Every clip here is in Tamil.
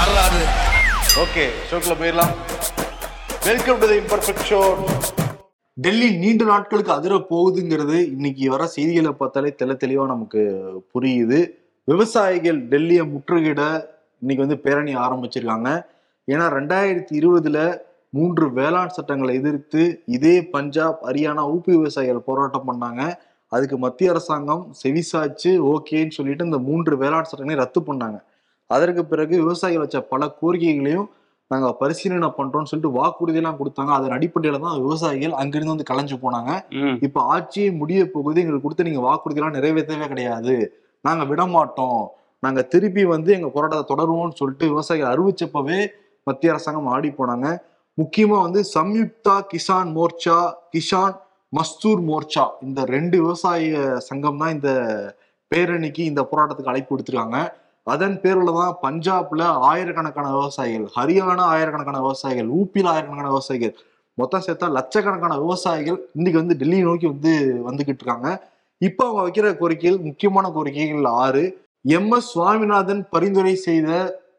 வரலாறு ஓகே ஷோக்குள்ள போயிடலாம். Welcome to the imperfect show Delhi நீண்ட நாட்களுக்கு அதிர போகுதுங்கிறது இன்னைக்கு வர செய்திகளை பார்த்தாலே தெள்ள தெளிவா நமக்கு புரியுது. விவசாயிகள் டெல்லியை முற்றுகிட இன்னைக்கு வந்து பேரணி ஆரம்பிச்சிருக்காங்க. ஏன்னா ரெண்டாயிரத்தி இருபதுல மூன்று வேளாண் சட்டங்களை எதிர்த்து இதே பஞ்சாப் ஹரியானா ஊபி விவசாயிகள் போராட்டம் பண்ணாங்க. அதுக்கு மத்திய அரசாங்கம் செவிசாச்சு ஓகேன்னு சொல்லிட்டு இந்த மூன்று வேளாண் சட்டங்களையும் ரத்து பண்ணாங்க. அதற்கு பிறகு விவசாயிகள் வச்ச பல கோரிக்கைகளையும் நாங்க பரிசீலனை பண்றோம்னு சொல்லிட்டு வாக்குறுதியெல்லாம் கொடுத்தாங்க. அதன் அடிப்படையில தான் விவசாயிகள் அங்கிருந்து வந்து கலைஞ்சு போனாங்க. இப்ப ஆட்சியே முடிய போகுது. எங்களுக்கு கொடுத்து நீங்க வாக்குறுதியெல்லாம் நிறைவேற்றவே கிடையாது. நாங்க விட மாட்டோம் நாங்க திருப்பி வந்து எங்க போராட்டத்தை தொடருவோம்னு சொல்லிட்டு விவசாயிகள் அறிவிச்சப்பவே மத்திய அரசாங்கம் ஆடி போனாங்க. முக்கியமா வந்து சம்யுக்தா கிசான் மோர்ச்சா கிசான் மஸ்தூர் மோர்ச்சா இந்த ரெண்டு விவசாய சங்கம் தான் இந்த பேரணிக்கு இந்த போராட்டத்துக்கு அழைப்பு விடுத்திருக்காங்க. அதன் பேரில் தான் பஞ்சாப்ல ஆயிரக்கணக்கான விவசாயிகள் ஹரியானா ஆயிரக்கணக்கான விவசாயிகள் ஊப்பியில் ஆயிரக்கணக்கான விவசாயிகள் மொத்தம் சேர்த்தா லட்சக்கணக்கான விவசாயிகள் இன்னைக்கு வந்து டெல்லியை நோக்கி வந்து வந்துகிட்டு இருக்காங்க. இப்போ அவங்க வைக்கிற கோரிக்கைகள் முக்கியமான கோரிக்கைகள் ஆறு எம் எஸ் சுவாமிநாதன் பரிந்துரை செய்த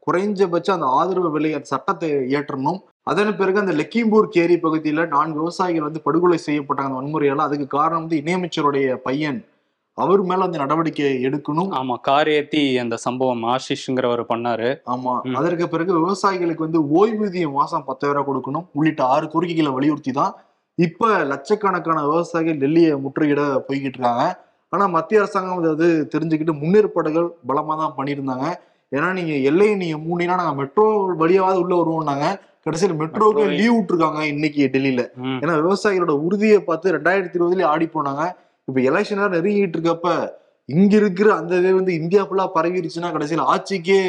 குறைஞ்சபட்ச அந்த ஆதரவு விலை அந்த சட்டத்தை ஏற்றணும். அதன் பிறகு அந்த லெக்கிம்பூர் கேரி பகுதியில் நான்கு விவசாயிகள் வந்து படுகொலை செய்யப்பட்டாங்க அந்த வன்முறையால். அதுக்கு காரணம் வந்து இணையமைச்சருடைய பையன் அவர் மேல அந்த நடவடிக்கை எடுக்கணும். ஆமா கார் ஏத்தி அந்த சம்பவம் ஆஷிஷ்ங்கிறவர் பண்ணாரு. ஆமா. அதற்கு பிறகு விவசாயிகளுக்கு வந்து ஓய்வூதியம் மாசம் பத்தாயிரம் கொடுக்கணும். உள்ளிட்ட ஆறு கோரிக்கைகளை வலியுறுத்தி தான் இப்ப லட்சக்கணக்கான விவசாயிகள் டெல்லியை முற்றுகிட போய்கிட்டு இருக்காங்க. ஆனா மத்திய அரசாங்கம் அதை தெரிஞ்சுக்கிட்டு முன்னேற்பாடுகள் பலமா தான் பண்ணியிருந்தாங்க. ஏன்னா நீங்க எல்லையை நீங்க மூணினா நாங்க மெட்ரோ வழியாவது உள்ள வருவோம்னாங்க. கடைசியில் மெட்ரோவுக்கு மெட்ரோ லீவ் விட்டுருக்காங்க இன்னைக்கு டெல்லியில. ஏன்னா விவசாயிகளோட உறுதியை பார்த்து ரெண்டாயிரத்தி இருபதுலயே ஆடி போனாங்க. இப்ப எலெக்ஷன் நெருங்கிட்டு இருக்கப்ப இங்க இருக்கிற அந்த இது வந்து இந்தியா ஃபுல்லா பரவிருச்சுன்னா கடைசியில் ஆட்சிக்கே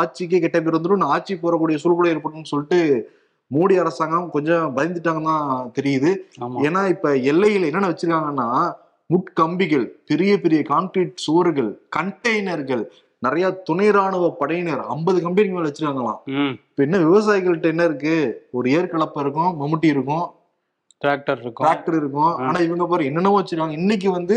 ஆட்சிக்கே கெட்ட பேர் வந்துடும் ஆட்சி போறக்கூடிய சூழ்நிலை ஏற்படும் சொல்லிட்டு மோடி அரசாங்கம் கொஞ்சம் பயந்துட்டாங்கன்னு தான் தெரியுது ஏன்னா இப்ப எல்லையில என்னென்ன வச்சிருக்காங்கன்னா முட்கம்பிகள் பெரிய பெரிய கான்கிரீட் சுவர்கள் கண்டெய்னர்கள் நிறைய துணை ராணுவ படையினர் ஐம்பது கம்பெனி மேல வச்சிருக்காங்களாம். இப்ப என்ன விவசாயிகள்ட்ட என்ன இருக்கு? ஒரு ஏற்கலப்பை இருக்கும் மம்முட்டி இருக்கும். டிராக்டர் இருக்கும். டிராக்டர் இருக்கும். ஆனா இவங்க பாரு என்னென்னவோ வச்சிருக்காங்க. இன்னைக்கு வந்து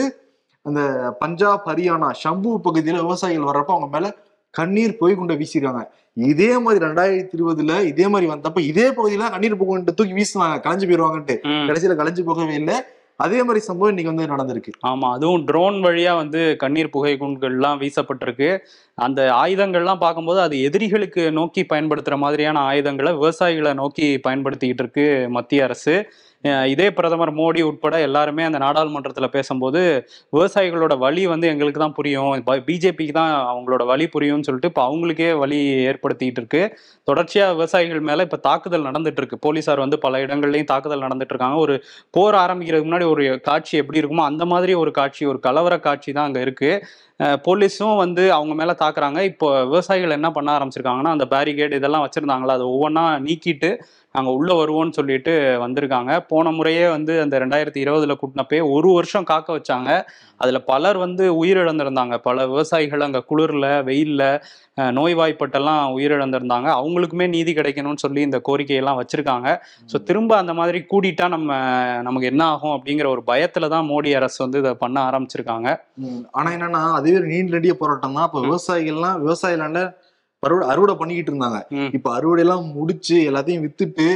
அந்த பஞ்சாப் ஹரியானா ஷம்பு பகுதியில விவசாயிகள் வர்றப்ப அவங்க மேல கண்ணீர் போய் கொண்டு வீசிருக்காங்க. இதே மாதிரி ரெண்டாயிரத்தி இருபதுல இதே மாதிரி வந்தப்ப இதே பகுதியில கண்ணீர் கொண்டு தூக்கி வீசுனாங்க. கலைஞ்சு போயிருவாங்கன்ட்டு. கடைசியில கலைஞ்சு போகவே இல்லை. அதே மாதிரி சம்பவம் இன்னைக்கு வந்து நடந்திருக்கு. ஆமா அதுவும் ட்ரோன் வழியா வந்து கண்ணீர் புகை குண்டுகள்லாம் வீசப்பட்டிருக்கு. அந்த ஆயுதங்கள்லாம் பார்க்கும்போது அது எதிரிகளுக்கு நோக்கி பயன்படுத்துற மாதிரியான ஆயுதங்களை விவசாயிகளை நோக்கி பயன்படுத்திக்கிட்டு இருக்கு மத்திய அரசு. இதே பிரதமர் மோடி உட்பட எல்லாருமே அந்த நாடாளுமன்றத்தில் பேசும்போது விவசாயிகளோட வலி வந்து எங்களுக்கு தான் புரியும். பிஜேபிக்கு தான் அவங்களோட வலி புரியும்னு சொல்லிட்டு இப்போ அவங்களுக்கே வலி ஏற்படுத்திக்கிட்டு இருக்கு. தொடர்ச்சியாக விவசாயிகள் மேலே இப்போ தாக்குதல் நடந்துட்டு இருக்கு. போலீசார் வந்து பல இடங்கள்லையும் தாக்குதல் நடந்துட்டு இருக்காங்க. ஒரு போர் ஆரம்பிக்கிறதுக்கு முன்னாடி ஒரு காட்சி எப்படி இருக்குமோ அந்த மாதிரி ஒரு காட்சி ஒரு கலவர காட்சி தான் அங்கே இருக்கு. போலீஸும் வந்து அவங்க மேலே தாக்குறாங்க. இப்போ விவசாயிகள் என்ன பண்ண ஆரம்பிச்சிருக்காங்கன்னா அந்த பேரிகேட் இதெல்லாம் வச்சுருந்தாங்களா அதை ஒவ்வொன்றா நீக்கிட்டு நாங்க உள்ள வருவோம்னு சொல்லிட்டு வந்திருக்காங்க. போன முறையே வந்து அந்த ரெண்டாயிரத்தி இருபதுல கூட்டினப்பே ஒரு வருஷம் காக்க வச்சாங்க. அதுல பலர் வந்து உயிரிழந்திருந்தாங்க. பல விவசாயிகள் அங்க குளிர்ல வெயில்ல நோய்வாய்ப்பட்டெல்லாம் உயிரிழந்திருந்தாங்க. அவங்களுக்குமே நீதி கிடைக்கணும்னு சொல்லி இந்த கோரிக்கையெல்லாம் வச்சிருக்காங்க. ஸோ திரும்ப அந்த மாதிரி கூடிட்டா நம்ம நமக்கு என்ன ஆகும் அப்படிங்கிற ஒரு பயத்துல தான் மோடி அரசு வந்து இதை பண்ண ஆரம்பிச்சிருக்காங்க. ம். ஆனா என்னன்னா அதுவே நீண்ட நெடிய போராட்டம் தான். அப்ப ம். விவசாயிகள்லாம் விவசாய லேண்ட அறுவடை அறுவடை பண்ணிக்கிட்டு இருந்தாங்க. இப்ப அறுவடை எல்லாம் முடிச்சு எல்லாத்தையும் வித்துட்டு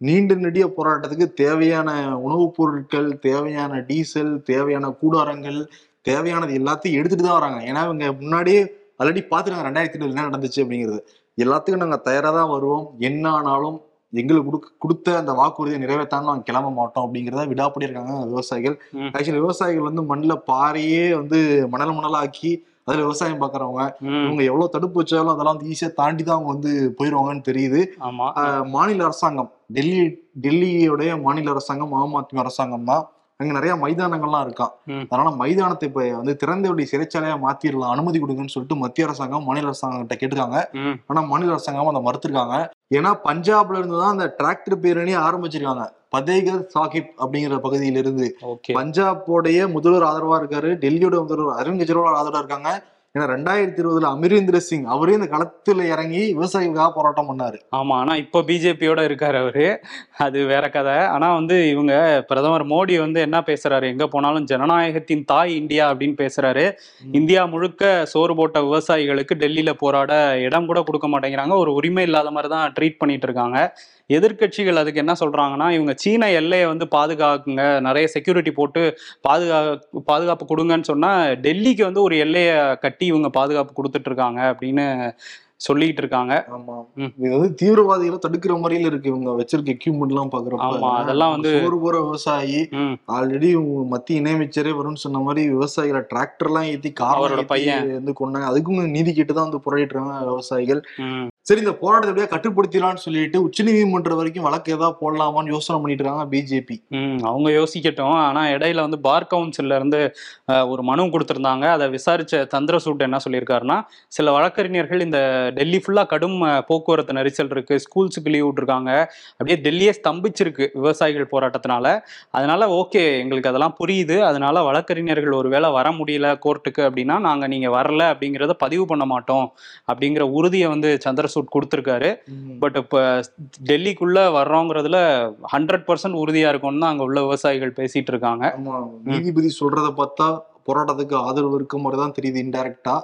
நீண்ட நெடிய போராட்டத்துக்கு தேவையான உணவுப் பொருட்கள் தேவையான டீசல் தேவையான கூடாரங்கள் தேவையானது எல்லாத்தையும் எடுத்துட்டு தான் வராங்க. ஏன்னா இவங்க முன்னாடியே ஆல்ரெடி பார்த்துருக்காங்க ரெண்டாயிரத்தி இருபதுல என்ன நடந்துச்சு அப்படிங்கிறது. எல்லாத்துக்கும் நாங்க தயாரா தான் வருவோம். என்ன ஆனாலும் எங்களுக்கு கொடுக்க கொடுத்த அந்த வாக்குறுதியை நிறைவேற்றாம நாங்க கிளம்ப மாட்டோம் அப்படிங்கிறத விடாப்படி இருக்காங்க விவசாயிகள். ஆக்சுவலி விவசாயிகள் வந்து மண்ணில் பாறையே வந்து மணல் மணலாக்கி அதுல விவசாயம் பாக்குறவங்க இவங்க எவ்வளவு தடுப்பு வச்சாலும் அதெல்லாம் வந்து ஈஸியா தாண்டி தான் அவங்க வந்து போயிருவாங்கன்னு தெரியுது. மாநில அரசாங்கம் டெல்லி டெல்லியோடைய மாநில அரசாங்கம் ஆம் ஆத்மி அரசாங்கம் தான். அங்க நிறைய மைதானங்கள்லாம் இருக்கான். அதனால மைதானத்தை இப்ப வந்து திறந்த வெளி சிறைச்சாலையா மாத்திரலாம் அனுமதி கொடுங்கன்னு சொல்லிட்டு மத்திய அரசாங்கம் மாநில அரசாங்கம் கிட்ட கேட்டிருக்காங்க ஆனா மாநில அரசாங்கம் அதை மறுத்திருக்காங்க. ஏன்னா பஞ்சாப்ல இருந்து தான் அந்த டிராக்டர் பேரணி ஆரம்பிச்சிருக்காங்க. பதேகர் சாஹிப் அப்படிங்கிற பகுதியிலிருந்து. பஞ்சாபோடைய முதல்வர் ஆதரவா இருக்காரு டெல்லியோட முதல்வர் அரவிந்த் கெஜ்ரிவால் ஆதரவா இருக்காங்க. ஏன்னா ரெண்டாயிரத்தி இருபதுல அமரேந்திர சிங் அவரே இந்த களத்துல இறங்கி விவசாயிகளுக்காக போராட்டம் பண்ணாரு. ஆமா ஆனா இப்போ பிஜேபியோட இருக்காரு அவரு. அது வேற கதை. ஆனா வந்து இவங்க பிரதமர் மோடி வந்து என்ன பேசுறாரு? எங்க போனாலும் ஜனநாயகத்தின் தாய் இந்தியா அப்படின்னு பேசுறாரு. இந்தியா முழுக்க சோறு போட்ட விவசாயிகளுக்கு டெல்லியில போராட இடம் கூட கொடுக்க மாட்டேங்கிறாங்க. ஒரு உரிமை இல்லாத மாதிரி தான் ட்ரீட் பண்ணிட்டு இருக்காங்க. எதிர்க்கட்சிகள் அதுக்கு என்ன சொல்றாங்கன்னா இவங்க சீன எல்லையை வந்து பாதுகாக்குங்க நிறைய செக்யூரிட்டி போட்டு பாதுகா பாதுகாப்பு கொடுங்கன்னு சொன்னா டெல்லிக்கு வந்து ஒரு எல்லையை கட்டி இவங்க பாதுகாப்பு கொடுத்துட்டு இருக்காங்க அப்படின்னு சொல்லிட்டு இருக்காங்க. ஆமா. இது வந்து தீவிரவாதிகளை தடுக்கிற முறையில இருக்கு. இவங்க வச்சிருக்க எக்யூப்மெண்ட் எல்லாம் பாக்குறப்ப. அதெல்லாம் வந்து- சோறு போற விவசாயி ஆல்ரெடி மத்திய இணையமைச்சரே வரும்னு சொன்ன மாதிரி விவசாயிகளை டிராக்டர் எல்லாம் ஏத்தி கார் பையன். வந்து கொண்டாங்க அதுக்கும் நீதி கேட்டு தான் வந்து இருக்காங்க விவசாயிகள். சரி இந்த போராட்டத்தை எப்படியா கட்டுப்படுத்திடலாம்னு சொல்லிட்டு உச்சநீதிமன்றம் வரைக்கும் வழக்கு ஏதாவது போடலாமான்னு யோசனை பண்ணிட்டு இருக்காங்க பிஜேபி அவங்க யோசிக்கட்டும். ஆனா இடையில வந்து பார் கவுன்சில்ல இருந்து ஒரு மனு கொடுத்திருந்தாங்க. அதை விசாரிச்ச தந்திரசூட் என்ன சொல்லியிருக்காருன்னா சில வழக்கறிஞர்கள் இந்த டெல்லி ஃபுல்லா கடும் போக்குவரத்து நெரிசல் இருக்கு ஸ்கூல்ஸுக்கு லீவ் விட்டுருக்காங்க. அப்படியே டெல்லியே ஸ்தம்பிச்சிருக்கு விவசாயிகள் போராட்டத்தினால. அதனால ஓகே எங்களுக்கு அதெல்லாம் புரியுது. அதனால வழக்கறிஞர்கள் ஒருவேளை வர முடியல கோர்ட்டுக்கு அப்படின்னா நாங்க நீங்க வரல அப்படிங்கிறத பதிவு பண்ண மாட்டோம். அப்படிங்கிற உறுதியை வந்து சந்திர சந்திரசூட் கொடுத்துருக்காரு. பட் இப்போ டெல்லிக்குள்ள வர்றோங்கிறதுல ஹண்ட்ரட் பர்சன்ட் உறுதியா இருக்கும்னு அங்க உள்ள விவசாயிகள் பேசிட்டு இருக்காங்க. நீதிபதி சொல்றத பார்த்தா போராட்டத்துக்கு ஆதரவு இருக்க மாதிரி தான் தெரியுது இன்டைரக்டா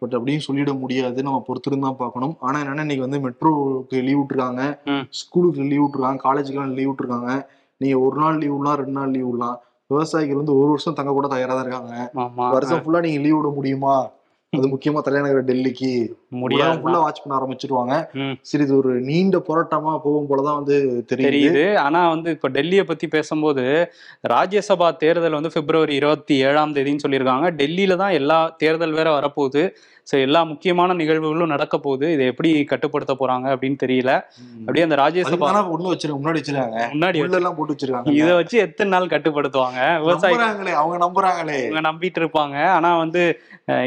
பட் அப்படின்னு சொல்லிட முடியாது. நம்ம பொறுத்திருந்து தான் பார்க்கணும். ஆனா என்னன்னா இன்னைக்கு வந்து மெட்ரோக்கு லீவ் விட்டுருக்காங்க. ஸ்கூலுக்கு லீவ் விட்டுருக்காங்க. காலேஜுக்குலாம் லீவ் விட்டுருக்காங்க. நீங்க ஒரு நாள் லீவ் விடலாம் ரெண்டு நாள் லீவ் விடலாம். விவசாயிகள் வந்து ஒரு வருஷம் தங்க கூட தயாரா தான் இருக்காங்க. வருஷம் ஃபுல்லா நீங்க லீவ் விட முடியுமா? அது முக்கியமா தலைநகர் டெல்லிக்கு முடியாது. வாட்ச் பண்ண ஆரம்பிச்சிருவாங்க. இது ஒரு நீண்ட போராட்டமா போகும் போலதான் வந்து தெரியுது. ஆனா வந்து இப்ப டெல்லியை பத்தி பேசும்போது ராஜ்யசபா தேர்தல் வந்து பிப்ரவரி இருபத்தி ஏழாம் தேதின்னு சொல்லியிருக்காங்க. டெல்லியில தான் எல்லா தேர்தல் வேற வரப்போகுது. ஸோ எல்லா முக்கியமான நிகழ்வுகளும் நடக்க போகுது. இதை எப்படி கட்டுப்படுத்த போறாங்க அப்படின்னு தெரியல. அப்படியே அந்த ராஜ்யசபா வச்சிருக்காங்க முன்னாடி வச்சிருக்காங்க. முன்னாடி உள்ள எல்லாம் போட்டு வச்சிருக்காங்க. இதை வச்சு எத்தனை நாள் கட்டுப்படுத்துவாங்க? விவசாயி நம்புறாங்களே அவங்க நம்புறாங்களே. இவங்க நம்பிட்டு இருப்பாங்க. ஆனா வந்து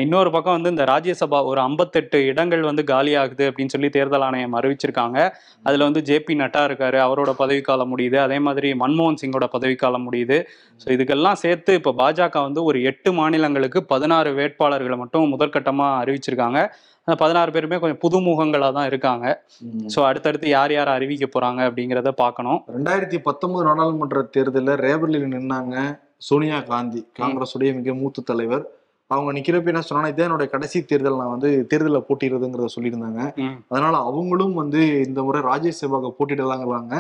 இன்னொரு பக்கம் வந்து இந்த ராஜ்யசபா ஒரு ஐம்பத்தெட்டு இடங்கள் வந்து காலியாகுது அப்படின்னு சொல்லி தேர்தல் ஆணையம் அறிவிச்சிருக்காங்க. அதுல வந்து ஜேபி நட்டா இருக்காரு. அவரோட பதவிக்காலம் முடியுது. அதே மாதிரி மன்மோகன் சிங்கோட பதவிக்காலம் முடியுது. ஸோ இதுக்கெல்லாம் சேர்த்து இப்போ பாஜக வந்து ஒரு எட்டு மாநிலங்களுக்கு பதினாறு வேட்பாளர்களை மட்டும் முதற்கட்டமா அறிவிச்சிருக்காங்க. அந்த பதினாறு பேருமே கொஞ்சம் புதுமுகங்களா தான் இருக்காங்க. ஸோ அடுத்தடுத்து யார் யார் அறிவிக்க போறாங்க அப்படிங்கிறத பார்க்கணும். ரெண்டாயிரத்தி பத்தொன்பது நாடாளுமன்ற தேர்தலில் ரேபர்லியில் நின்னாங்க சோனியா காந்தி காங்கிரஸுடைய மிக மூத்த தலைவர். அவங்க நிக்கிறப்ப என்ன சொன்னாங்கன்னா இதான் என்னோட கடைசி தேர்தல் நான் வந்து தேர்தலில் போட்டிடுறதுங்கிறத சொல்லியிருந்தாங்க. அதனால அவங்களும் வந்து இந்த முறை ராஜ்யசபாக்கு போட்டிடலாங்கிறாங்க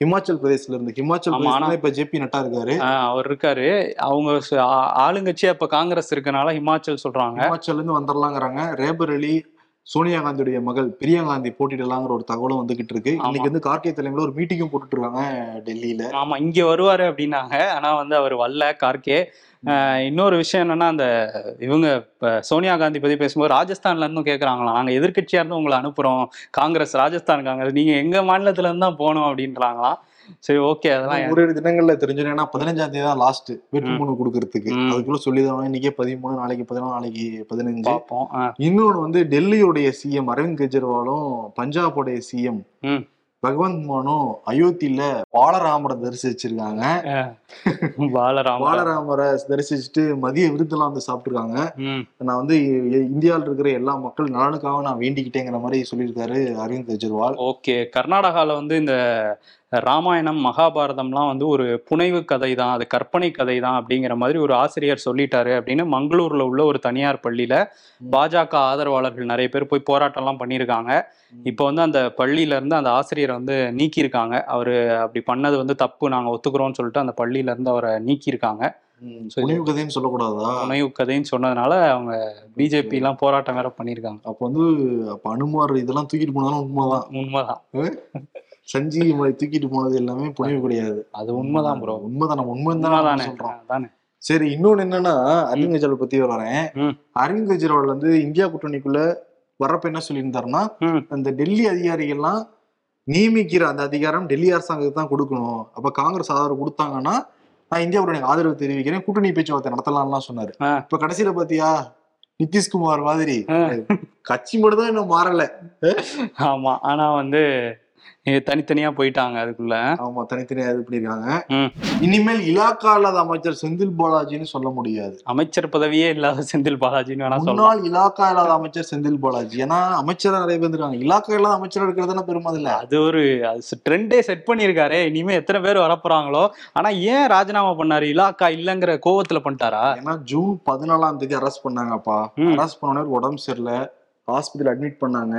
ஹிமாச்சல் பிரதேசல இருந்து ஹிமாச்சல் பிரதேசல இப்ப ஜேபி நட்டா இருக்காரு. அவர் இருக்காரு. அவங்க ஆளுங்கட்சியா இப்ப காங்கிரஸ் இருக்கனால ஹிமாச்சல் சொல்றாங்க. ஹிமாச்சல்ல இருந்து வந்துடலாங்கிறாங்க ரேபர் அலி சோனியா காந்தியுடைய மகள் பிரியா காந்தி போட்டிடலாங்கிற ஒரு தகவலும் வந்துகிட்டு இருக்கு. இன்னைக்கு வந்து கார்கே தலைமையில ஒரு மீட்டிங்கும் போட்டுட்டு இருக்காங்க டெல்லியில. ஆமா இங்க வருவாரு அப்படின்னாங்க. ஆனா வந்து அவர் வரல கார்கே இன்னொரு விஷயம் என்னன்னா அந்த இவங்க சோனியா காந்தி பத்தி பேசும்போது ராஜஸ்தான்ல இருந்தும் கேக்குறாங்களாம். நாங்க எதிர்க்கட்சியா இருந்து உங்களை அனுப்புறோம். காங்கிரஸ் ராஜஸ்தான் காங்கிரஸ். நீங்க எங்க மாநிலத்துல இருந்து தான் போகணும் அப்படின்றாங்களாம். சரி ஓகே அதெல்லாம் ஒரு தினங்கள்ல தெரிஞ்சிடும் ஏன்னா பதினஞ்சாம் தேதி தான் லாஸ்ட் வேட்புமனு கொடுக்கறதுக்கு. அதுக்குள்ள சொல்லிதான் இன்னைக்கே பதிமூணு நாளைக்கு பதினாலு நாளைக்கு பதினஞ்சு. இன்னொன்னு வந்து டெல்லியோடைய சிஎம் அரவிந்த் கெஜ்ரிவாலும் பஞ்சாபோடைய சிஎம். பகவந்த் மானும் அயோத்தியில பாலராமரை தரிசிச்சிருக்காங்க. பாலராம பாலராமரை. தரிசிச்சுட்டு மதிய விருந்தெல்லாம் வந்து சாப்பிட்டுருக்காங்க. நான் வந்து இந்தியாவில் இருக்கிற எல்லா மக்கள் நலனுக்காக நான் வேண்டிக்கிட்டேங்கிற மாதிரி சொல்லியிருக்காரு அரவிந்த் கெஜ்ரிவால். ஓகே. கர்நாடகால வந்து இந்த ராமாயணம் மகாபாரதம்லாம் வந்து ஒரு புனைவு கதை தான் அது கற்பனை கதை தான் அப்படிங்கிற மாதிரி ஒரு ஆசிரியர் சொல்லிட்டாரு அப்படின்னு மங்களூர்ல உள்ள ஒரு தனியார் பள்ளியில பாஜக ஆதரவாளர்கள் நிறைய பேர் போய் போராட்டம்லாம் பண்ணியிருக்காங்க. இப்போ வந்து அந்த பள்ளியில இருந்து அந்த ஆசிரியரை வந்து நீக்கியிருக்காங்க. அவரு அப்படி பண்ணது வந்து தப்பு நாங்க ஒத்துக்கிறோம்னு சொல்லிட்டு அந்த பள்ளியில இருந்து அவரை நீக்கியிருக்காங்க. புனைவு கதைன்னு சொல்லக்கூடாதா? புனைவு கதைன்னு சொன்னதுனால அவங்க பிஜேபி எல்லாம் போராட்டம் வேற பண்ணியிருக்காங்க. அப்ப வந்து அப்ப அனுமார் இதெல்லாம் தூக்கிட்டு போனாலும் உண்மைதான். உண்மைதான். சஞ்சீவி மலை தூக்கிட்டு போனது எல்லாமே புனைவு கிடையாது. அது உண்மைதான் ப்ரோ உண்மைதான் நம்ம உண்மைதான் சொல்றோம். அதானே. சரி இன்னொன்னு என்னன்னா அரவிந்த் கெஜ்ரிவால் பத்தி வரேன். அரவிந்த் கெஜ்ரிவால் வந்து இந்தியா கூட்டணிக்குள்ள வரப்ப என்ன சொல்லியிருந்தாருன்னா. அந்த டெல்லி அதிகாரிகள்லாம் நியமிக்கிற அந்த அதிகாரம் டெல்லி அரசாங்கத்துக்கு தான் கொடுக்கணும். அப்ப காங்கிரஸ் ஆதரவு கொடுத்தாங்கன்னா நான் இந்தியா கூட்டணி ஆதரவு தெரிவிக்கிறேன். கூட்டணி பேச்சுவார்த்தை நடத்தலாம்லாம் சொன்னாரு. இப்ப கடைசியில பாத்தியா நிதிஷ்குமார் மாதிரி. கட்சி மட்டும் தான் இன்னும் மாறல. ஆமா ஆனா வந்து தனித்தனியா போயிட்டாங்க அதுக்குள்ள. ஆமா தனித்தனியா இது பண்ணிருக்காங்க. இனிமேல் இலாக்கா இல்லாத அமைச்சர் செந்தில் பாலாஜின்னு சொல்ல முடியாது. அமைச்சர் பதவியே இல்லாத செந்தில் பாலாஜின்னு வேணா முன்னாள் இலாக்கா இல்லாத அமைச்சர் செந்தில் பாலாஜி. ஏன்னா அமைச்சரா நிறைய பேர் இருக்காங்க இலாக்கா இல்லாத அமைச்சரா இருக்கிறது பெருமதி இல்ல அது ஒரு ட்ரெண்டே செட் பண்ணியிருக்காரு. இனிமே எத்தனை பேர் வரப்போறாங்களோ. ஆனா ஏன் ராஜினாமா பண்ணாரு? இலாக்கா இல்லங்கிற கோவத்துல பண்ணிட்டாரா? ஏன்னா ஜூன் பதினாலாம் தேதி அரெஸ்ட் பண்ணாங்கப்பா. அரெஸ்ட் பண்ண உடனே உடம்பு சரியில்லை. ஹாஸ்பிட்டல் அட்மிட் பண்ணாங்க.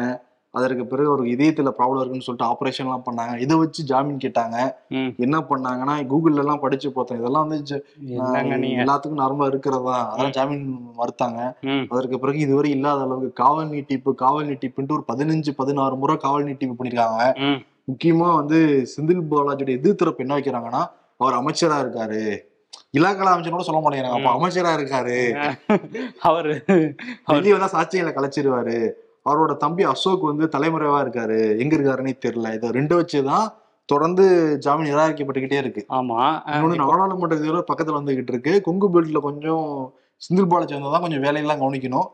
அதற்கு பிறகு ஒரு இதயத்துல ப்ராப்ளம் இருக்குன்னு சொல்லிட்டு ஆபரேஷன் எல்லாம் பண்ணாங்க. இதை வச்சு ஜாமீன் கேட்டாங்க. என்ன பண்ணாங்கன்னா கூகுள்ல எல்லாம் படிச்சு பார்த்தேன். இதெல்லாம் வந்து எல்லாத்துக்கும் நார்மலா இருக்கிறதா? அதெல்லாம் ஜாமீன் மறுத்தாங்க. அதற்கு பிறகு இதுவரை இல்லாத அளவுக்கு காவல் நீட்டிப்பு காவல் நீட்டிப்புன்ட்டு ஒரு பதினஞ்சு பதினாறு முறை காவல் நீட்டிப்பு பண்ணிருக்காங்க. முக்கியமா வந்து செந்தில் பாலாஜியோட எதிர்த்தரப்பு என்ன வைக்கிறாங்கன்னா அவர் அமைச்சரா இருக்காரு. இலாக்கலா அமைச்சர் கூட சொல்ல மாட்டேங்கிறாங்க. அப்ப. அமைச்சரா இருக்காரு. அவரு வெளியே வந்தா சாட்சியங்களை கலைச்சிருவாரு. அவரோட தம்பி அசோக் வந்து தலைமறைவா இருக்காரு. எங்க இருக்காருன்னே தெரியல. இதை ரெண்டு வச்சுதான் தொடர்ந்து ஜாமீன் நிராகரிக்கப்பட்டுக்கிட்டே இருக்கு. ஆமா. நாடாளுமன்ற தேர்தல் பக்கத்துல வந்துகிட்டு இருக்கு. கொங்கு பெல்ட்ல கொஞ்சம் செந்தில் பாலாஜி வந்தா கொஞ்சம் வேலையெல்லாம் கவனிக்கணும்.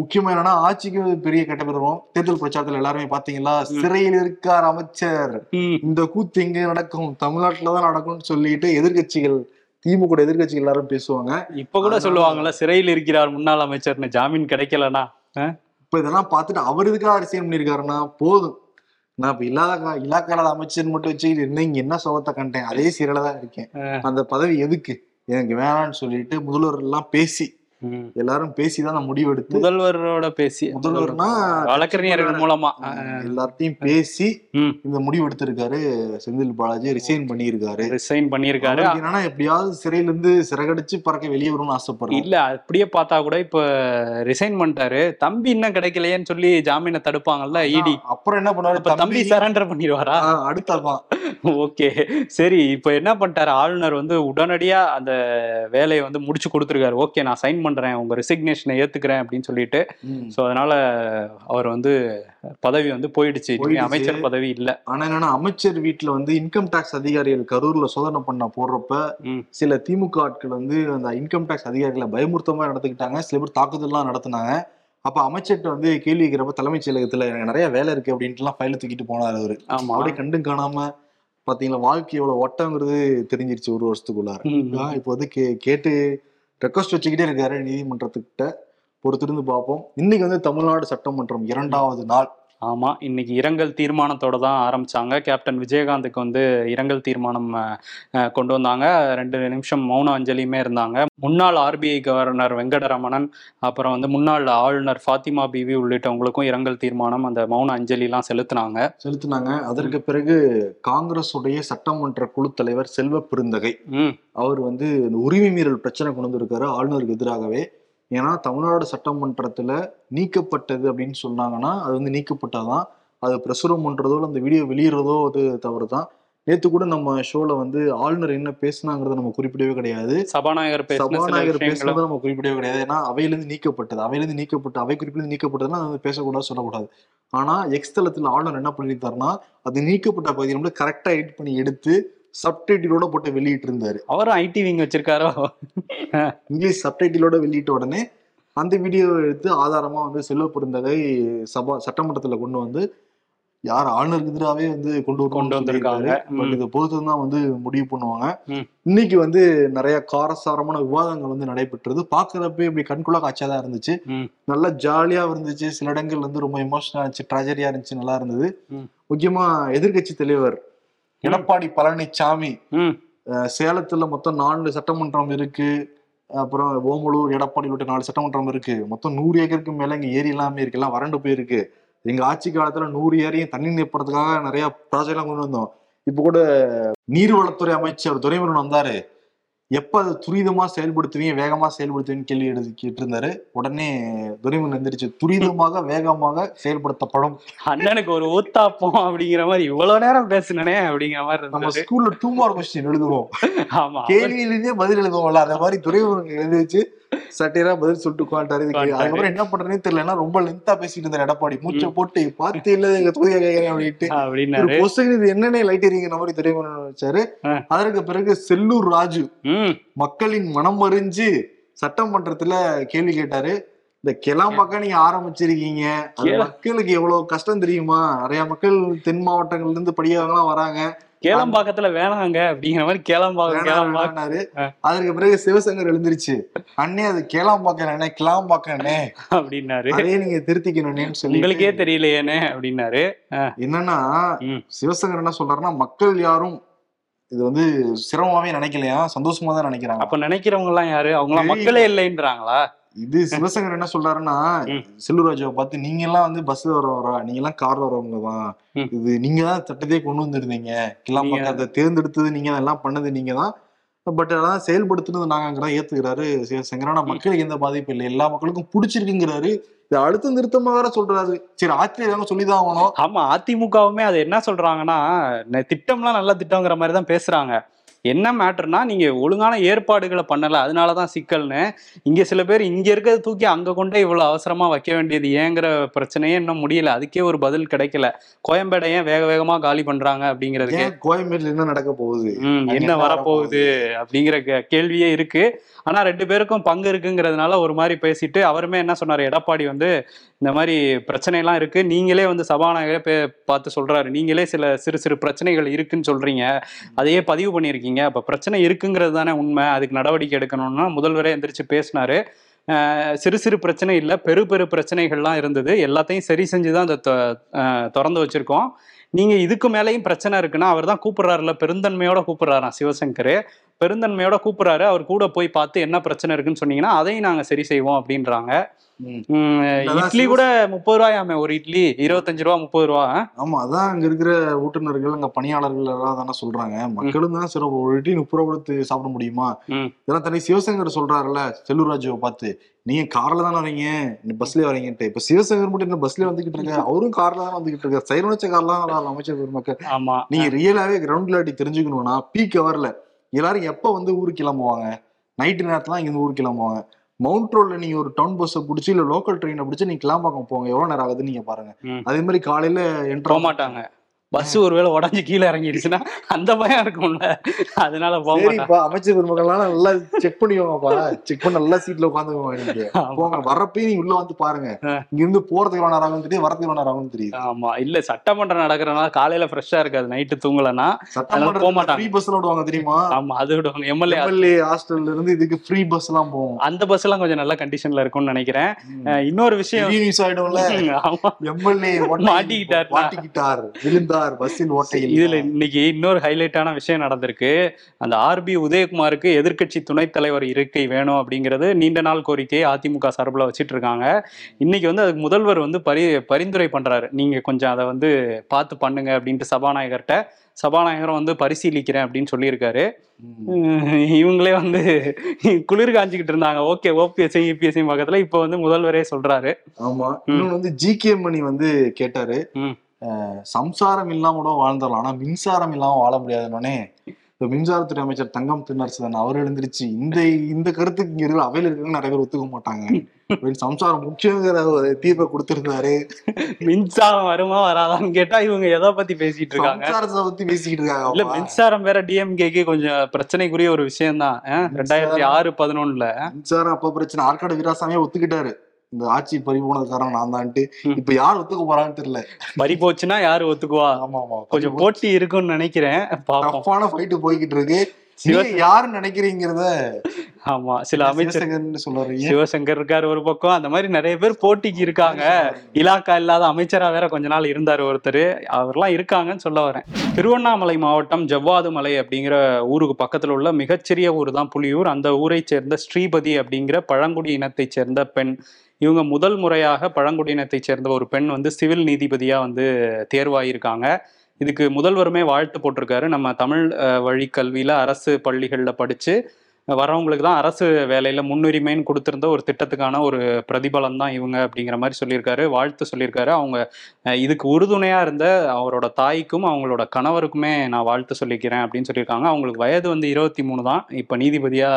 முக்கியமா என்னன்னா ஆட்சிக்கு பெரிய கெட்ட பேர் வரும் தேர்தல் பிரச்சாரத்துல எல்லாருமே பாத்தீங்களா. சிறையில் இருக்கார் அமைச்சர். இந்த கூத்து எங்க நடக்கும்? தமிழ்நாட்டுல தான் நடக்கும்னு சொல்லிட்டு எதிர்க்கட்சிகள் திமுக எதிர்க்கட்சிகள் எல்லாரும் பேசுவாங்க. இப்ப கூட சொல்லுவாங்கல்ல சிறையில் இருக்கிறார் முன்னாள் அமைச்சர்னு. ஜாமீன் கிடைக்கலனா இப்ப இதெல்லாம் பார்த்துட்டு அவர் எதுக்காக அரசியல் பண்ணியிருக்காருன்னா போதும். நான் இப்ப இல்லாத இலாக்கால அமைச்சர் மட்டும் வச்சுக்கிட்டு என்ன இங்க என்ன சோகத்தை கண்டேன்? அதே சீரல தான் இருக்கேன் அந்த பதவி எதுக்கு? எனக்கு வேணாம்னு சொல்லிட்டு முதல்வர் எல்லாம் பேசி. எல்லாரும் பேசிதான் நான் முடிவெடுத்து முதல்வரோட பேசி முதல்வர்னா வழக்கறிஞர்கள் மூலமா. எல்லார்ட்டையும் பேசி. இந்த முடிவு எடுத்திருக்காரு செந்தில் பாலாஜி ரிசைன் பண்ணியிருக்காரு. ரிசைன் பண்ணியிருக்காரு. என்னன்னா எப்படியாவது சிறையில இருந்து சிறகடிச்சு பறக்க வெளியே வரும்னு ஆசைப்படுறாரு இல்ல அப்படியே பார்த்தா கூட இப்ப ரிசைன் பண்ணிட்டாரு. தம்பி இன்னும் கிடைக்கலையேன்னு சொல்லி ஜாமீனை தடுப்பாங்கல்ல இடி அப்புறம் என்ன இப்ப பண்ணுவாரு தம்பி சரண்டர் பண்ணிடுவாரா? அடுத்ததான் ஓகே சரி இப்ப என்ன பண்ணிட்டாரு? ஆளுநர் வந்து உடனடியா அந்த வேலையை வந்து முடிச்சு கொடுத்துருக்காரு. ஓகே நான் சைன் பண்றேன் உங்க ரெசிக்னேஷனை ஏத்துக்கிறேன் அப்படின்னு சொல்லிட்டு. சோ அதனால அவர் வந்து பதவி வந்து போயிடுச்சு. அமைச்சர் பதவி இல்ல. ஆனா என்னன்னா அமைச்சர் வீட்டுல வந்து இன்கம் டாக்ஸ் அதிகாரிகள் கரூர்ல சோதனை பண்ண போடுறப்ப. சில திமுக ஆட்கள் வந்து அந்த இன்கம் டாக்ஸ் அதிகாரிகளை பயமுறுத்தமா நடந்துக்கிட்டாங்க சில பேர் தாக்குதல்லாம் நடத்துனாங்க. அப்ப அமைச்சர்கிட்ட வந்து கேள்வி கேட்கிறப்ப தலைமைச் செயலகத்துல எனக்கு நிறைய வேலை இருக்கு அப்படின்ட்டு எல்லாம் ஃபைல தூக்கிட்டு போனாரு அவரு. ஆமா. அப்படியே கண்டும் காணாம பாத்தீங்களா வாழ்க்கை எவ்வளவு ஒட்டங்கிறது தெரிஞ்சிருச்சு ஒரு வருஷத்துக்குள்ளார. இப்போ வந்து கே கேட்டு ரெக்வஸ்ட் வச்சுக்கிட்டே இருக்காரு நீதிமன்றத்துக்கிட்ட. பொறுத்திருந்து பார்ப்போம். இன்னைக்கு வந்து தமிழ்நாடு சட்டமன்றம் இரண்டாவது நாள். ஆமா இன்னைக்கு இரங்கல் தீர்மானத்தோட தான் ஆரம்பிச்சாங்க. கேப்டன் விஜயகாந்துக்கு வந்து இரங்கல் தீர்மானம் கொண்டு வந்தாங்க. ரெண்டு நிமிஷம் மௌன அஞ்சலியுமே இருந்தாங்க. முன்னாள் ஆர்பிஐ கவர்னர் வெங்கடரமணன் அப்புறம் வந்து முன்னாள் ஆளுநர் ஃபாத்திமா பிவி உள்ளிட்டவங்களுக்கும் இரங்கல் தீர்மானம் அந்த மௌன அஞ்சலிலாம் செலுத்தினாங்க. செலுத்தினாங்க. அதற்கு பிறகு காங்கிரஸ் உடைய சட்டமன்ற குழு தலைவர் செல்வ பெருந்தகை அவர் வந்து உரிமை மீறல் பிரச்சனை கொண்டு வந்திருக்காரு. ஆளுநருக்கு எதிராகவே ஏன்னா தமிழ்நாடு சட்டமன்றத்துல நீக்கப்பட்டது அப்படின்னு சொன்னாங்கன்னா அது வந்து நீக்கப்பட்டாதான். அது பிரசுரம் இல்ல அந்த வீடியோ வெளியிடுறதோ அது தவறு தான் நேத்து கூட நம்ம ஷோல வந்து ஆளுநர் என்ன பேசுனாங்கிறத நம்ம குறிப்பிடவே கிடையாது. சபாநாயகர் சபாநாயகர் பேசுனதை நம்ம குறிப்பிடவே கிடையாது. ஏன்னா அவையிலிருந்து நீக்கப்பட்டது. அவையிலிருந்து நீக்கப்பட்டு அவை குறிப்பிலிருந்து நீக்கப்பட்டதுன்னா அது வந்து பேசக்கூடாது சொல்லக்கூடாது. ஆனா எக்ஸ் தளத்துல ஆளுநர் என்ன பண்ணியிருந்தாருன்னா அது நீக்கப்பட்ட பகுதியை வந்து கரெக்டா எடிட் பண்ணி எடுத்து சப்டைட்டிலோட போட்டு வெளியிட்டு இருந்தாரு அவரும் ஐடி விங் வச்சிருக்காரோ? இங்கிலீஷ் சப்டைட்டிலோட வெளியிட்ட உடனே அந்த வீடியோவை எடுத்து ஆதாரமா வந்து செல்வ பெருந்தகை சபா சட்டமன்றத்துல கொண்டு வந்து யார் ஆளுநருக்கு எதிராகவே வந்து கொண்டு கொண்டு வந்திருக்காங்க. இதை பொறுத்து தான் வந்து முடிவு பண்ணுவாங்க. இன்னைக்கு வந்து நிறைய காரசாரமான விவாதங்கள் வந்து நடைபெற்றது. பாக்குறப்ப இப்படி கண்குள்ளா காட்சியா தான் இருந்துச்சு. நல்லா ஜாலியா இருந்துச்சு. சில இடங்கள் வந்து ரொம்ப எமோஷனலா இருந்துச்சு. ட்ராஜடியா இருந்துச்சு. நல்லா இருந்தது. முக்கியமா எதிர்க்கட்சி தலைவர் எடப்பாடி பழனிசாமி சேலத்துல மொத்தம் நாலு சட்டமன்றம் இருக்கு. அப்புறம் ஓமலூர் எடப்பாடி உள்ளிட்ட நாலு சட்டமன்றம் இருக்கு. மொத்தம் நூறு ஏக்கருக்கு மேல இங்க ஏரி எல்லாமே இருக்கு. எல்லாம் வறண்டு போயிருக்கு. எங்க ஆட்சி காலத்துல நூறு ஏரியும் தண்ணி நிரப்புறதுக்காக நிறைய ப்ராஜெக்ட் எல்லாம் கொண்டு வந்தோம். இப்ப கூட நீர்வளத்துறை அமைச்சர் துரைமுருகன் வந்தாரு. எப்ப அதை துரிதமா செயல்படுத்துவீங்க வேகமா செயல்படுத்துவீங்கன்னு கேள்வி எடுத்து கேட்டிருந்தாரு. உடனே துரைமுருகன் எந்திரிச்சு துரிதமாக வேகமாக செயல்படுத்தப்படும். அண்ணனுக்கு ஒரு ஊத்தாப்பம் அப்படிங்கிற மாதிரி இவ்வளவு நேரம் பேசுனனே அப்படிங்கிற மாதிரி நம்ம ஸ்கூல்ல டூ மார்க் கொஸ்டின் எழுதுவோம். ஆமா. கேள்வியிலேயே பதில் எழுதுவோம்ல அந்த மாதிரி துறைமுருகன் எழுதி வச்சு சட்டையரா பதில் சொல்லிட்டு உட்காந்துட்டாரு. அதுக்கப்புறம் என்ன பண்றதுனே தெரியல ஏன்னா ரொம்ப லென்த்தா பேசிட்டு இருந்தார் எடப்பாடி மூச்சை போட்டு பார்த்து இல்ல எங்க தொகுதியை கேட்கறேன் அப்படின்ட்டு. கொஸ்டின் இது என்னன்னே லைட் எறிங்கிற மாதிரி துறைமுருகன் வச்சாரு. அதற்கு பிறகு செல்லூர் ராஜு மக்களின் மனம் அறிஞ்சு சட்டமன்றத்துல கேள்வி கேட்டாரு. இந்த கிளாம்பாக்கம் நீங்க ஆரம்பிச்சிருக்கீங்க. அது கேள- மக்களுக்கு எவ்வளவு கஷ்டம் தெரியுமா? நிறைய மக்கள் தென் மாவட்டங்கள்ல இருந்து படிக்கிறவங்களாம் வராங்க. கேளம்பாக்கத்துல வேணாங்க அப்படிங்கிற மாதிரி கேளம்பாக்கம். ஆ. அதற்கு பிறகு சிவசங்கர் எழுந்திருச்சு. அண்ணே அது கிளாம்பாக்கம் அண்ணே அப்படின்னாரு. அதே நீங்க திருத்திக்கணும்னு சொல்லி உங்களுக்கே தெரியலையேனே அப்படின்னாரு. என்னன்னா. சிவசங்கர் என்ன சொல்றாருன்னா மக்கள் யாரும் இது வந்து சிரமமாவே நினைக்கலையா? சந்தோஷமா தான் நினைக்கிறாங்க அப்ப நினைக்கிறவங்க எல்லாம் யாரு? அவங்க எல்லாம் தெரியல. மக்களே இல்லைன்றாங்களா? இது சிவசங்கர் என்ன சொல்றாருன்னா. செல்லூராஜாவை பார்த்து நீங்க எல்லாம் வந்து பஸ்ல வரவரா? நீங்க எல்லாம் கார்ல வரவங்க தான். இது நீங்க தான் சட்டத்தையே கொண்டு வந்திருந்தீங்க. கிளாம்பாக்கம் அதை தேர்ந்தெடுத்தது நீங்க எல்லாம் பண்ணது நீங்க தான். பட் அதான் செயல்படுத்துனது நாங்கிறத ஏத்துக்கிறாரு சிவசங்கர். ஆனா மக்களுக்கு எந்த பாதிப்பு இல்லை. எல்லா மக்களுக்கும் பிடிச்சிருக்குங்கிறாரு. இது அழுத்த நிறுத்தமா வேற சொல்றாரு. சரி ஆச்சரியம் சொல்லிதான் ஆகணும். ஆமா அதிமுகவுமே அது என்ன சொல்றாங்கன்னா திட்டம்லாம் நல்ல திட்டங்கிற மாதிரி தான் பேசுறாங்க. என்ன மேட்டர்னா நீங்க ஒழுங்கான ஏற்பாடுகளை பண்ணல அதனாலதான் சிக்கல்னு. இங்க சில பேர் இங்க இருக்கிறத தூக்கி அங்க கொண்டே இவ்வளவு அவசரமா வைக்க வேண்டியது ஏங்கிற பிரச்சனையே இன்னும் முடியல. அதுக்கே ஒரு பதில் கிடைக்கல. கோயம்பேடை ஏன் வேக வேகமா காலி பண்றாங்க அப்படிங்கிறதுக்கு? ஏன் கோயம்பேடுல என்ன நடக்க போகுது? என்ன என்ன வரப்போகுது அப்படிங்கிற கே- கேள்வியே இருக்கு. ஆனால் ரெண்டு பேருக்கும் பங்கு இருக்குங்கிறதுனால ஒரு மாதிரி பேசிட்டு அவருமே என்ன சொன்னார் எடப்பாடி வந்து இந்த மாதிரி பிரச்சனைலாம் இருக்குது இருக்கு. நீங்களே வந்து சபாநாயகரை பே- பார்த்து சொல்றாரு. நீங்களே சில சிறு சிறு பிரச்சனைகள் இருக்குன்னு சொல்றீங்க. அதையே பதிவு பண்ணியிருக்கீங்க. அப்போ பிரச்சனை இருக்குங்கிறது தானே உண்மை. அதுக்கு நடவடிக்கை எடுக்கணும்னா முதல்வரே எந்திரிச்சு பேசினாரு. சிறு சிறு பிரச்சனை இல்லை. பெரு பெரு பிரச்சனைகள்லாம் இருந்தது. எல்லாத்தையும் சரி செஞ்சு தான் அதை திறந்து வச்சிருக்கோம். நீங்கள் இதுக்கு மேலேயும் பிரச்சனை இருக்குன்னா அவர் தான் கூப்பிட்றாருல பெருந்தன்மையோட கூப்பிட்றாராம் சிவசங்கர். பெருந்தன்மையோட கூப்பிடுறாரு. அவர் கூட போய் பார்த்து என்ன பிரச்சனை இருக்குன்னு சொன்னீங்கன்னா அதையும் நாங்க சரி செய்வோம் அப்படின்றாங்க. இட்லி கூட முப்பது ரூபாயாமே ஒரு இட்லி. இருபத்தஞ்சு ரூபா முப்பது ரூபா. ஆமா அதான் அங்க இருக்கிற ஓட்டுநர்கள் அங்க பணியாளர்கள் எல்லாம் தானே சொல்றாங்க. மக்களும் தான் சிறப்பு. ஒரு இட்லி முப்பது ரூபா கொடுத்து சாப்பிட முடியுமா. இதெல்லாம் தனி சிவசங்கர் சொல்றாருல்ல செல்லூராஜுவை பார்த்து. நீங்க கார்ல தானே வரீங்க? நீ பஸ்ல வரீங்கன்ட்டு. இப்ப சிவசங்கர் மட்டும் என்ன பஸ்ல வந்துகிட்டு இருக்காரு அவரும் கார்ல தான் வந்துகிட்டு இருக்காரு. சைரன் வச்ச கார்ல தான் வராரு அமைச்சர் பெருமக்கள். ஆமா. நீங்க ரியலாவே கிரவுண்ட் ரியாலிட்டி தெரிஞ்சுக்கணும்னா பீக் ஹவர்ல எல்லாரும் எப்ப வந்து ஊருக்கு கிளம்புவாங்க? நைட்டு நேரத்துல இங்க இருந்து ஊருக்கு கிளம்புவாங்க. மவுண்ட் ரோட்ல நீங்க ஒரு டவுன் பஸ்ஸை பிடிச்சி இல்ல லோக்கல் ட்ரெயினை பிடிச்சி நீங்க கிளாம்பாக்கம் போங்க. எவ்வளவு நேரம் ஆகுதுன்னு நீங்க பாருங்க. அதே மாதிரி காலையில என்ட்ரு மாட்டாங்க பஸ் ஒருவேளை உடஞ்சு கீழே இறங்கிடுச்சுன்னா அந்த பயம் இருக்கும்ல. அதனால போக சரிப்பா அமைச்சர் பெருமக்கள்லாம் நல்லா செக் பண்ணிக்கோங்கப்பா. செக் பண்ணி நல்லா சீட்ல உட்காந்துக்கோங்க போங்க வர்றப்பயும் நீங்க உள்ள வந்து பாருங்க. இங்க இருந்து போறதுக்கு எவ்வளவு நேரம் ஆகும் தெரியும்? வரதுக்கு எவ்வளவு நேரம் ஆகும் தெரியுது. ஆமா. இல்ல சட்டமன்றம் நடக்கிறனால காலையில ஃப்ரெஷ்ஷா இருக்காது. நைட்டு தூங்கலன்னா போக சட்டமன்ற மாட்டாங்க. ஃப்ரீ பஸ்ல விடுவாங்க தெரியுமா? ஆமா அது விடுவாங்க. எம்எல்ஏ எம்எல்ஏ ஹாஸ்டல்ல இருந்து இதுக்கு ஃப்ரீ பஸ் எல்லாம் போகும். அந்த பஸ் எல்லாம் கொஞ்சம் நல்ல கண்டிஷன்ல இருக்கும்னு நினைக்கிறேன். இன்னொரு விஷயம். ஆயிடும்ல. ஆமா. எம்எல்ஏ மாட்டிக்கிட்டார். மாட்டிக்கிட்டார். விழுந்தார் பஸ்ஸின் ஓட்டையில் இதுல இன்னைக்கு இன்னொரு ஹைலைட்டான விஷயம் நடந்திருக்கு. அந்த ஆர்பி உதயகுமாருக்கு எதிர்க்கட்சி துணைத் தலைவர் இருக்கை வேணும் அப்படிங்கிறது நீண்ட நாள் கோரிக்கையை அதிமுக சார்பில் வச்சிட்டு இருக்காங்க. இன்னைக்கு வந்து அதுக்கு முதல்வர் வந்து பரி பரிந்துரை பண்றாரு. நீங்க கொஞ்சம் அதை வந்து பார்த்து பண்ணுங்க அப்படின்ட்டு சபாநாயகர்கிட்ட. சபாநாயகரும் வந்து பரிசீலிக்கிறேன் அப்படின்னு சொல்லியிருக்காரு. இவங்களே வந்து குளிர் காஞ்சிக்கிட்டு இருந்தாங்க. ஓகே ஓபிஎஸ்சி இபிஎஸ்சி பக்கத்துல இப்போ வந்து முதல்வரே சொல்றாரு. ஆமா. இன்னொன்னு வந்து ஜி கே மணி வந்து கேட்டாரு. சம்சாரம் இல்லாம கூட வாழ்ந்துடலாம். ஆனா மின்சாரம் இல்லாம வாழ முடியாதுன்னொடனே இப்ப மின்சாரத்துறை அமைச்சர் தங்கம் தென்னரசன் அவர் எழுந்திருச்சு இந்த இந்த கருத்துக்கு இங்க இருக்கிற அவையில இருக்கிறவங்க நிறைய பேர் ஒத்துக்க மாட்டாங்க. சம்சாரம் முக்கியங்கிற ஒரு தீர்ப்பை கொடுத்திருந்தாரு. மின்சாரம் வருமா வராதான்னு கேட்டா இவங்க எதை பத்தி பேசிட்டு இருக்காங்க? சம்சாரத்தை பத்தி இல்ல இருக்காங்க மின்சாரம் வேற டிஎம்கேக்கு கொஞ்சம் பிரச்சனைக்குரிய ஒரு விஷயம் தான் ரெண்டாயிரத்தி ஆறு பதினொன்னுல. மின்சாரம் அப்ப பிரச்சனை. ஆற்காடு வீராசாமியே ஒத்துக்கிட்டாரு. இந்த ஆட்சி பறிபோனது காரணம் நான் தான்ட்டு. இப்ப யார் ஒத்துக்க போறான்னு தெரியல. பறி போச்சுன்னா யாரு ஒத்துக்குவா? ஆமா ஆமா கொஞ்சம் போட்டி இருக்கும்னு நினைக்கிறேன். டஃப்பான ஃபைட் போய்கிட்டு இருக்கு யாரு நினைக்கிறீங்கிறத ஆமா சில அமைச்சர் சொல்றீங்க. சிவசங்கர் இருக்காரு ஒரு பக்கம். அந்த மாதிரி நிறைய பேர் போட்டிக்கு இருக்காங்க. இலாக்கா இல்லாத அமைச்சரா வேற கொஞ்ச நாள் இருந்தார் ஒருத்தர். அவர்லாம் இருக்காங்கன்னு சொல்ல வரேன். திருவண்ணாமலை மாவட்டம் ஜவ்வாது மலை அப்படிங்கிற ஊருக்கு பக்கத்துல உள்ள மிகச்சிறிய ஊர் தான் புலியூர். அந்த ஊரை சேர்ந்த ஸ்ரீபதி அப்படிங்கிற பழங்குடி இனத்தைச் சேர்ந்த பெண். இவங்க முதல் முறையாக பழங்குடியினத்தைச் சேர்ந்த ஒரு பெண் வந்து சிவில் நீதிபதியா வந்து தேர்வாயிருக்காங்க. இதுக்கு முதல்வருமே வாழ்த்து போட்டிருக்காரு. நம்ம தமிழ் வழி கல்வியில அரசு பள்ளிகளில் படிச்சு வரவங்களுக்கு தான் அரசு வேலையில முன்னுரிமைன்னு கொடுத்திருந்த ஒரு திட்டத்துக்கான ஒரு பிரதிபலன் தான் இவங்க அப்படிங்கிற மாதிரி சொல்லியிருக்காரு வாழ்த்து சொல்லியிருக்காரு. அவங்க இதுக்கு உறுதுணையா இருந்த அவரோட தாய்க்கும் அவங்களோட கணவருக்குமே நான் வாழ்த்து சொல்லிக்கிறேன் அப்படின்னு சொல்லியிருக்காங்க. அவங்களுக்கு வயது வந்து இருபத்தி மூணு தான். இப்போ நீதிபதியா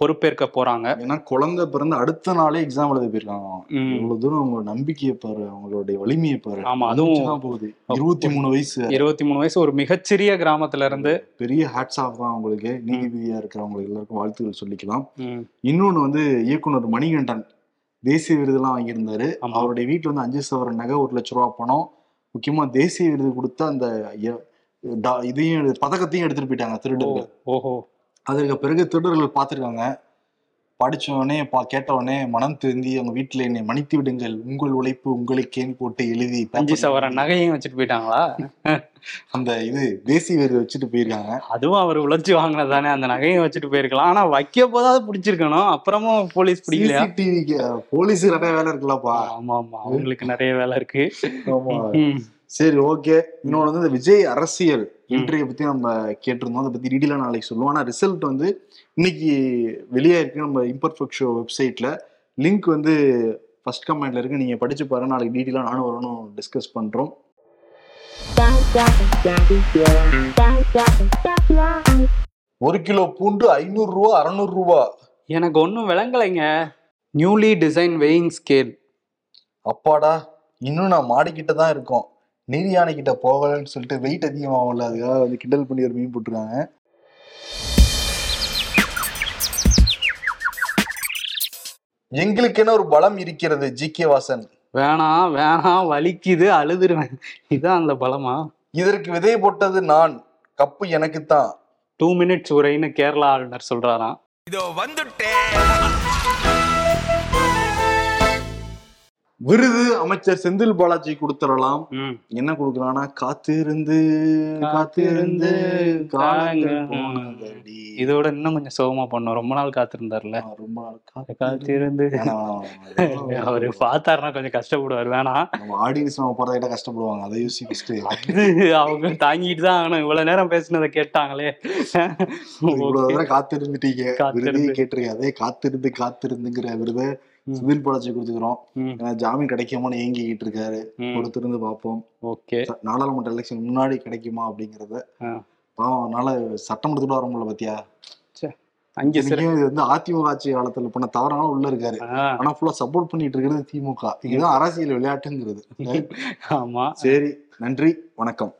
பொறுப்பேற்க போறாங்க. ஏன்னா குழந்தை பிறந்த அடுத்த நாளே எக்ஸாம் எழுத போயிருக்காங்க. இவ்வளவு தூரம் அவங்க நம்பிக்கையை பாரு அவங்களுடைய வலிமையை பாரு. ஆமா, அதை அதுவும் போகுது. இருபத்தி மூணு வயசு. இருபத்தி மூணு வயசு ஒரு மிகச்சிறிய கிராமத்துல இருந்து பெரிய ஹேட்ஸ் ஆஃப் தான் அவங்களுக்கு. நீதிபதியா இருக்கிறவங்களுக்கு எல்லாருக்கும் வாழ்த்துக்கள் சொல்லிக்கலாம். ம், இன்னொன்னு வந்து இயக்குனர் மணிகண்டன் தேசிய விருதுலாம் வாங்கியிருந்தாரு. அவருடைய வீட்டுல வந்து அஞ்சு சவரன் நகை ஒரு லட்ச ரூபா பணம். முக்கியமா தேசிய விருது கொடுத்த அந்த இதையும் பதக்கத்தையும் எடுத்துட்டு போயிட்டாங்க திருடர்கள். ஓஹோ. அதற்கு பிறகு திருடர்கள் பார்த்திருக்காங்க. படிச்ச உடனே பா கேட்ட உடனே மனம் திருந்தி அவங்க வீட்டுல என்னை மன்னித்து விடுங்கள். உங்கள் உழைப்பு உங்களுக்கேன்னு போட்டு எழுதி அஞ்சு சவரன் நகையும் வச்சுட்டு போயிட்டாங்களா? அந்த இது தேசிய விருது வச்சுட்டு போயிருக்காங்க. அதுவும் அவர் உழைச்சி வாங்கினது தானே அந்த நகையும் வச்சுட்டு போயிருக்கலாம். ஆனா வைக்க போதாவது பிடிச்சிருக்கணும். அப்புறமும் போலீஸ் பிடிக்கலையா? சிசிடிவி போலீஸ் நிறைய வேலை இருக்குல்லப்பா. ஆமா ஆமா அவங்களுக்கு நிறைய வேலை இருக்கு. சரி ஓகே. இன்னொன்று வந்து இந்த விஜய் அரசியல். இன்றைய பத்தி நம்ம கேட்டிருந்தோம். அதை பத்தி டீடெயிலாக நாளைக்கு சொல்லுவோம். ஆனா ரிசல்ட் வந்து இன்னைக்கு வெளியே இருக்கு. நம்ம இம்பர்ஃபெக்ட் ஷோ வெப்சைட்ல. லிங்க் வந்து ஃபர்ஸ்ட் கமெண்ட்ல இருக்கு. நீங்க படிச்சு பாருங்க. நாளைக்கு டீடெயிலாக நானும் வரணும் டிஸ்கஸ் பண்றோம். ஒரு கிலோ பூண்டு ஐநூறு ரூபா அறநூறு ரூபா. எனக்கு ஒன்றும் விளங்கலைங்க. நியூலி டிசைன் வெயிங் ஸ்கேல் அப்பாடா இன்னும் நான் மாடிக்கிட்ட தான் இருக்கோம். நீர் யானை கிட்ட போகலன்னு சொல்லிட்டு வெயிட் அதிகமாகல அதுக்காக வந்து கிண்டல் பண்ணி ஒரு மீன் போட்டுருக்காங்க. எங்களுக்கென ஒரு பலம் இருக்கிறது ஜி கே வாசன். வேணாம் வேணாம் வலிக்குது அழுதுருவேன். இதான் அந்த பலமா? இதற்கு விதை போட்டது நான் கப்பு எனக்குத்தான். டூ மினிட்ஸ் உரைன்னு கேரளா ஆளுநர் சொல்றாராம். இதோ வந்துட்டேன். விருது அமைச்சர் செந்தில் பாலாஜி கொடுத்துடலாம். என்ன கொடுக்கலாம்னா காத்திருந்து காத்திருந்து இதோட இன்னும் கொஞ்சம் சுகமா பண்ணோம். ரொம்ப நாள் காத்திருந்தார்ல. ரொம்ப நாள் காத்து- காத்திருந்து. அவரு பார்த்தாருன்னா கொஞ்சம் கஷ்டப்படுவார். வேணாம் நம்ம ஆடியன்ஸ் நம்ம போறதை கஷ்டப்படுவாங்க. அதை யோசி ஃபர்ஸ்ட் இது அவங்க தாங்கிட்டு தான் ஆகணும். இவ்வளவு நேரம் பேசினதை கேட்டாங்களே. காத்திருந்துட்டீங்க. கேட்டிருக்கீங்க. அதே காத்திருந்து காத்திருந்துங்கிற விருதை சிவில் பாலாஜி கொடுத்துக்கிறோம். ஜாமீன் கிடைக்குமான்னு ஏங்கிக்கிட்டு இருக்காரு. பொறுத்திருந்து பார்ப்போம். ஓகே. நாடாளுமன்ற எலெக்ஷன் முன்னாடி கிடைக்குமா அப்படிங்கறத. பாவம் அதனால சட்டமன்றத்தோட வர முடியல பாத்தியா? அங்கே இது வந்து அதிமுக ஆட்சி காலத்துல பண்ண தவறான உள்ள இருக்காரு. ஆனா ஃபுல்லா சப்போர்ட் பண்ணிட்டு இருக்கிறது திமுக. இதுதான் அரசியல் விளையாட்டுங்கிறது. ஆமா. சரி நன்றி வணக்கம்.